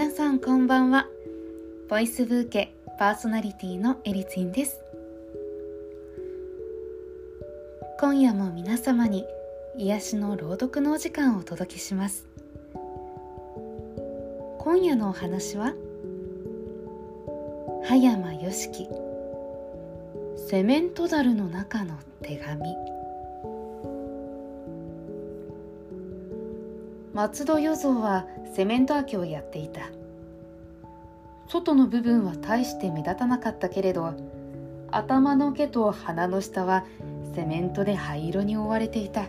皆さんこんばんは。ボイスブーケパーソナリティのエリツィンです。今夜も皆様に癒しの朗読のお時間をお届けします。今夜のお話は葉山よしきセメントダルの中の手紙。松戸与蔵はセメント開けをやっていた。外の部分は大して目立たなかったけれど頭の毛と鼻の下はセメントで灰色に覆われていた。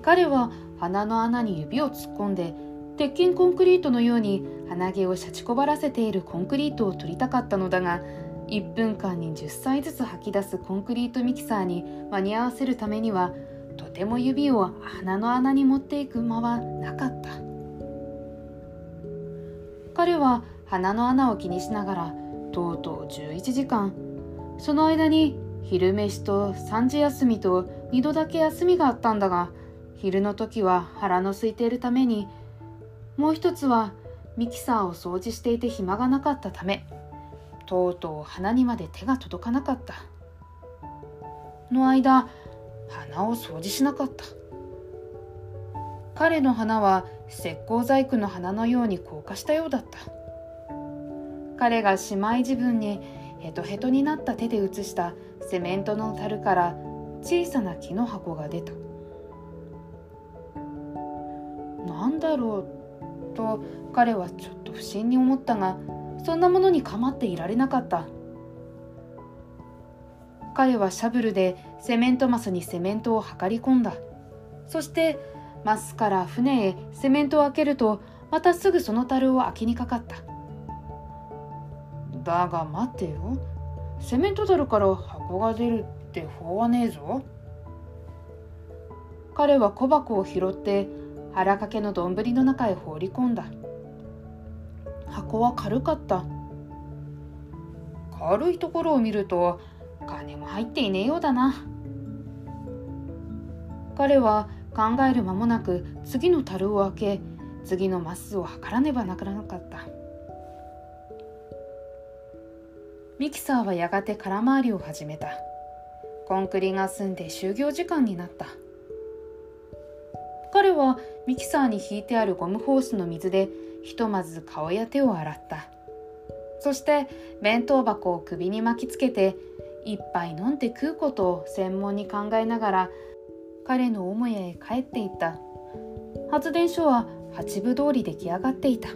彼は鼻の穴に指を突っ込んで鉄筋コンクリートのように鼻毛をしゃちこばらせているコンクリートを取りたかったのだが1分間に10歳ずつ吐き出すコンクリートミキサーに間に合わせるためにはとても指を鼻の穴に持っていく間はなかった。彼は鼻の穴を気にしながらとうとう11時間その間に昼飯と3時休みと2度だけ休みがあったんだが昼の時は腹の空いているためにもう一つはミキサーを掃除していて暇がなかったためとうとう鼻にまで手が届かなかった。の間鼻を掃除しなかった。彼の鼻は石膏細工の花のように硬化したようだった。彼がしまい自分にヘトヘトになった手で写したセメントの樽から小さな木の箱が出た。なんだろうと彼はちょっと不審に思ったがそんなものに構っていられなかった。彼はシャブルでセメントマスにセメントを測り込んだ。そしてマスから船へセメントを開けるとまたすぐその樽を開けにかかった。だが待ってよ。セメント樽から箱が出るって法はねえぞ。彼は小箱を拾って腹掛けの丼の中へ放り込んだ。箱は軽かった。軽いところを見ると金も入っていねえようだな。彼は考える間もなく次の樽を開け次のマスを測らねばならなかった。ミキサーはやがて空回りを始めた。コンクリが済んで就業時間になった。彼はミキサーに引いてあるゴムホースの水でひとまず顔や手を洗った。そして弁当箱を首に巻きつけて一杯飲んで食うことを専門に考えながら彼の母屋へ帰っていった。発電所は八分通り出来上がっていた。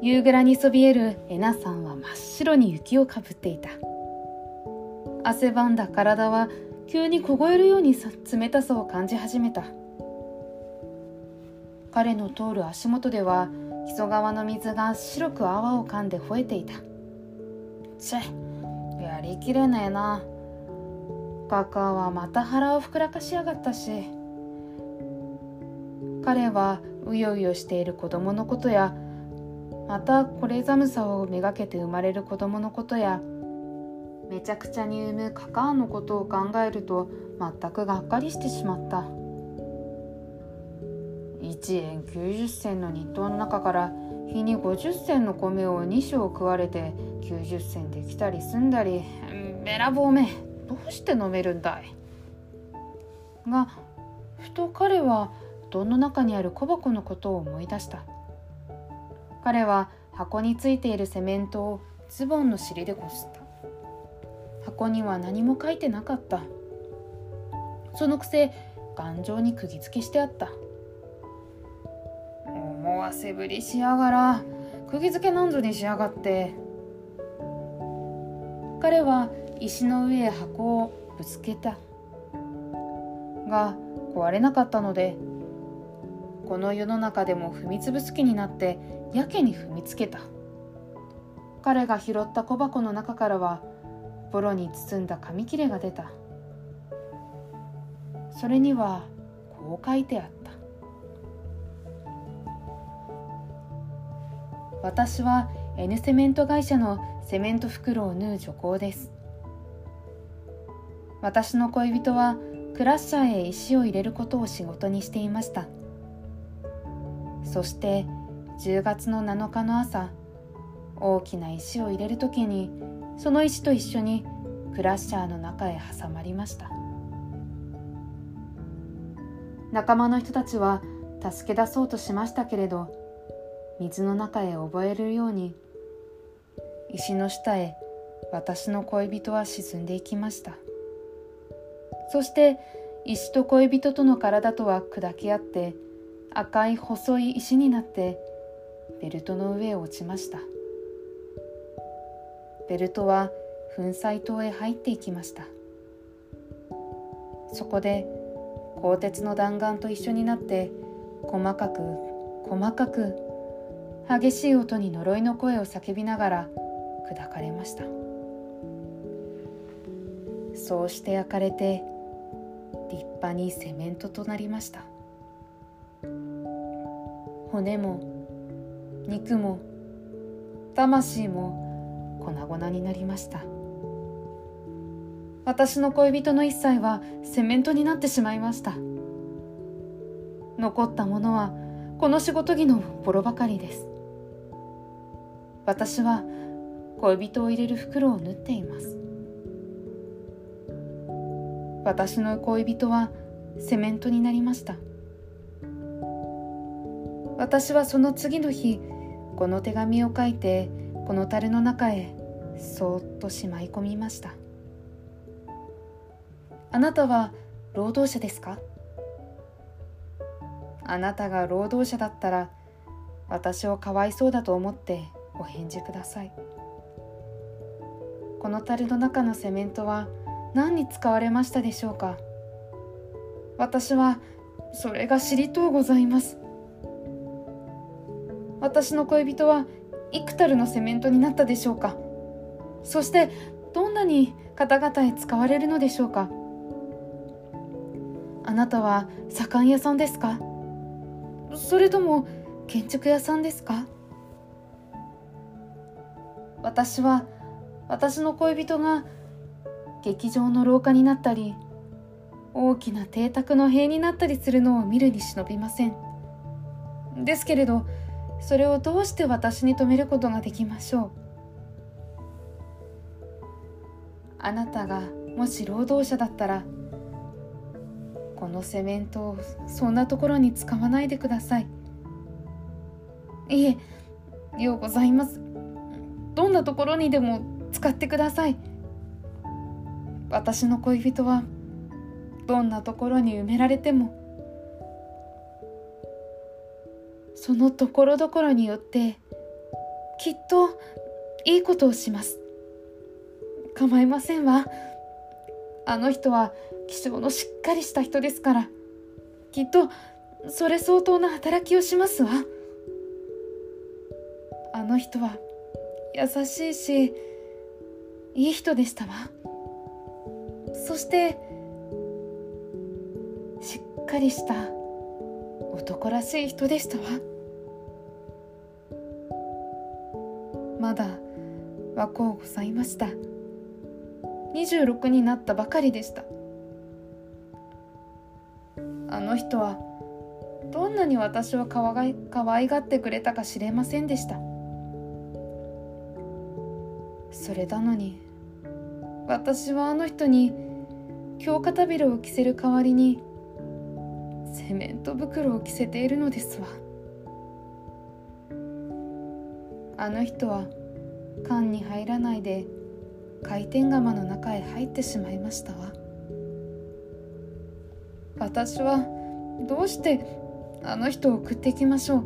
夕暮らにそびえるエナさんは真っ白に雪をかぶっていた。汗ばんだ体は急に凍えるように冷たさを感じ始めた。彼の通る足元では木曽川の水が白く泡を噛んで吠えていた。チェやりきれねえな。カカはまた腹を膨らかしやがったし。彼はうようよしている子供のことやまたこれ寒さをめがけて生まれる子供のことやめちゃくちゃに産むカカアのことを考えると全くがっかりしてしまった。1円90銭の日当の中から日に50銭の米を2升食われて90銭できたりすんだり。べらぼうめ。どうして飲めるんだい？がふと彼は布団の中にある小箱のことを思い出した。彼は箱についているセメントをズボンの尻でこすった。箱には何も書いてなかった。そのくせ頑丈に釘付けしてあった。思わせぶりしやがら。釘付けなんぞにしやがって。彼は石の上へ箱をぶつけた。が壊れなかったのでこの世の中でも踏みつぶす気になってやけに踏みつけた。彼が拾った小箱の中からはボロに包んだ紙切れが出た。それにはこう書いてあった。私は N セメント会社のセメント袋を縫う女工です。私の恋人はクラッシャーへ石を入れることを仕事にしていました。そして10月の7日の朝大きな石を入れる時にその石と一緒にクラッシャーの中へ挟まりました。仲間の人たちは助け出そうとしましたけれど水の中へ覚えるように石の下へ私の恋人は沈んでいきました。そして石と恋人との体とは砕き合って赤い細い石になってベルトの上へ落ちました。ベルトは粉砕塔へ入っていきました。そこで鋼鉄の弾丸と一緒になって細かく細かく激しい音に呪いの声を叫びながら砕かれました。そうして焼かれて立派にセメントとなりました。骨も肉も魂も粉々になりました。私の恋人の一切はセメントになってしまいました。残ったものはこの仕事着のボロばかりです。私は恋人を入れる袋を縫っています。私の恋人はセメントになりました。私はその次の日この手紙を書いてこの樽の中へそーっとしまい込みました。あなたは労働者ですか？あなたが労働者だったら私をかわいそうだと思ってお返事ください。この樽の中のセメントは何に使われましたでしょうか？私はそれが知りとうございます。私の恋人は幾たるのセメントになったでしょうか？そしてどんなに方々へ使われるのでしょうか？あなたは左官屋さんですか？それとも建築屋さんですか？私は私の恋人が劇場の廊下になったり大きな邸宅の塀になったりするのを見るに忍びません。ですけれどそれをどうして私に止めることができましょう？あなたがもし労働者だったらこのセメントをそんなところに使わないでください。いえようございます。どんなところにでも使ってください。私の恋人はどんなところに埋められてもそのところどころによってきっといいことをします。構いませんわ。あの人は気性のしっかりした人ですからきっとそれ相当な働きをしますわ。あの人は優しいしいい人でしたわ。そしてしっかりした男らしい人でしたわ。まだ若うございました。26になったばかりでした。あの人はどんなに私をかわが可愛がってくれたか知れませんでした。それなのに私はあの人に京肩びろを着せる代わりにセメント袋を着せているのですわ。あの人は缶に入らないで回転釜の中へ入ってしまいましたわ。私はどうしてあの人を送っていきましょう。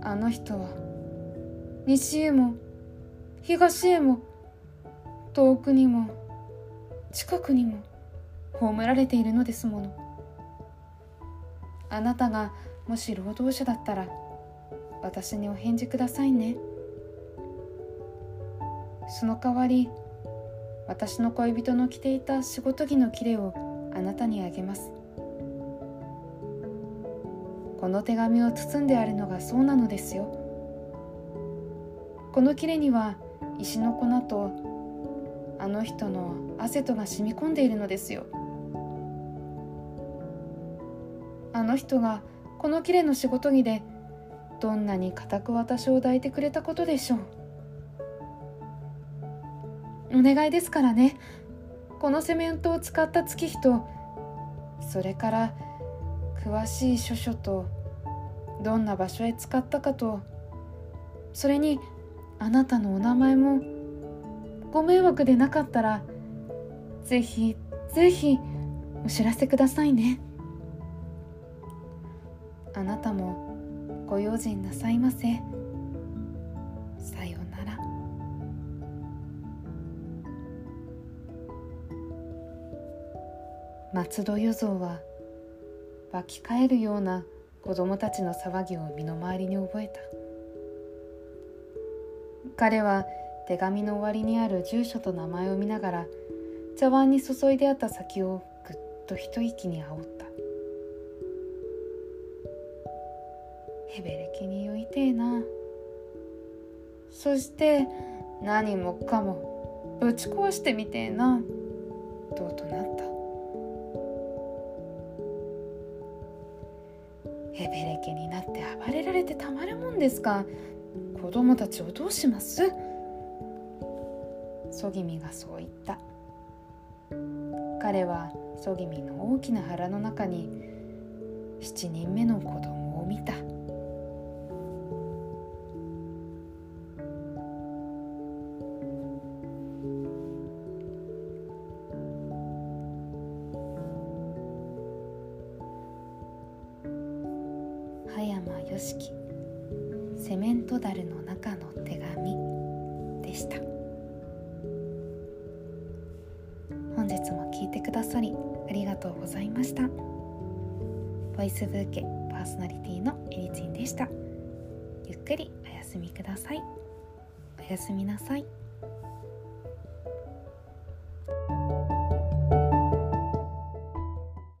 あの人は西へも東へも遠くにも近くにも葬られているのですもの。あなたがもし労働者だったら私にお返事くださいね。その代わり私の恋人の着ていた仕事着の切れをあなたにあげます。この手紙を包んであるのがそうなのですよ。この切れには石の粉とあの人のアセトが染み込んでいるのですよ。あの人がこのきれの仕事着でどんなに固く私を抱いてくれたことでしょう。お願いですからね。このセメントを使った月日とそれから詳しい書書とどんな場所へ使ったかとそれにあなたのお名前もご迷惑でなかったらぜひぜひお知らせくださいね。あなたもご用心なさいませ。さようなら。松戸与蔵は湧き返るような子供たちの騒ぎを身の回りに覚えた。彼は手紙の終わりにある住所と名前を見ながら茶碗に注いであった先をぐっと一息に煽った。へべれきに酔いてえな。そして何もかもぶち壊してみてえな。ととなった。へべれけになって暴れられてたまるもんですか。子供たちをどうします。そぎみがそう言った。彼はそぎみの大きな腹の中に7人目の子供を見た。さりありがとうございました。ボイスブーケパーソナリティのエリチンでした。ゆっくりお休みください。おやすみなさい。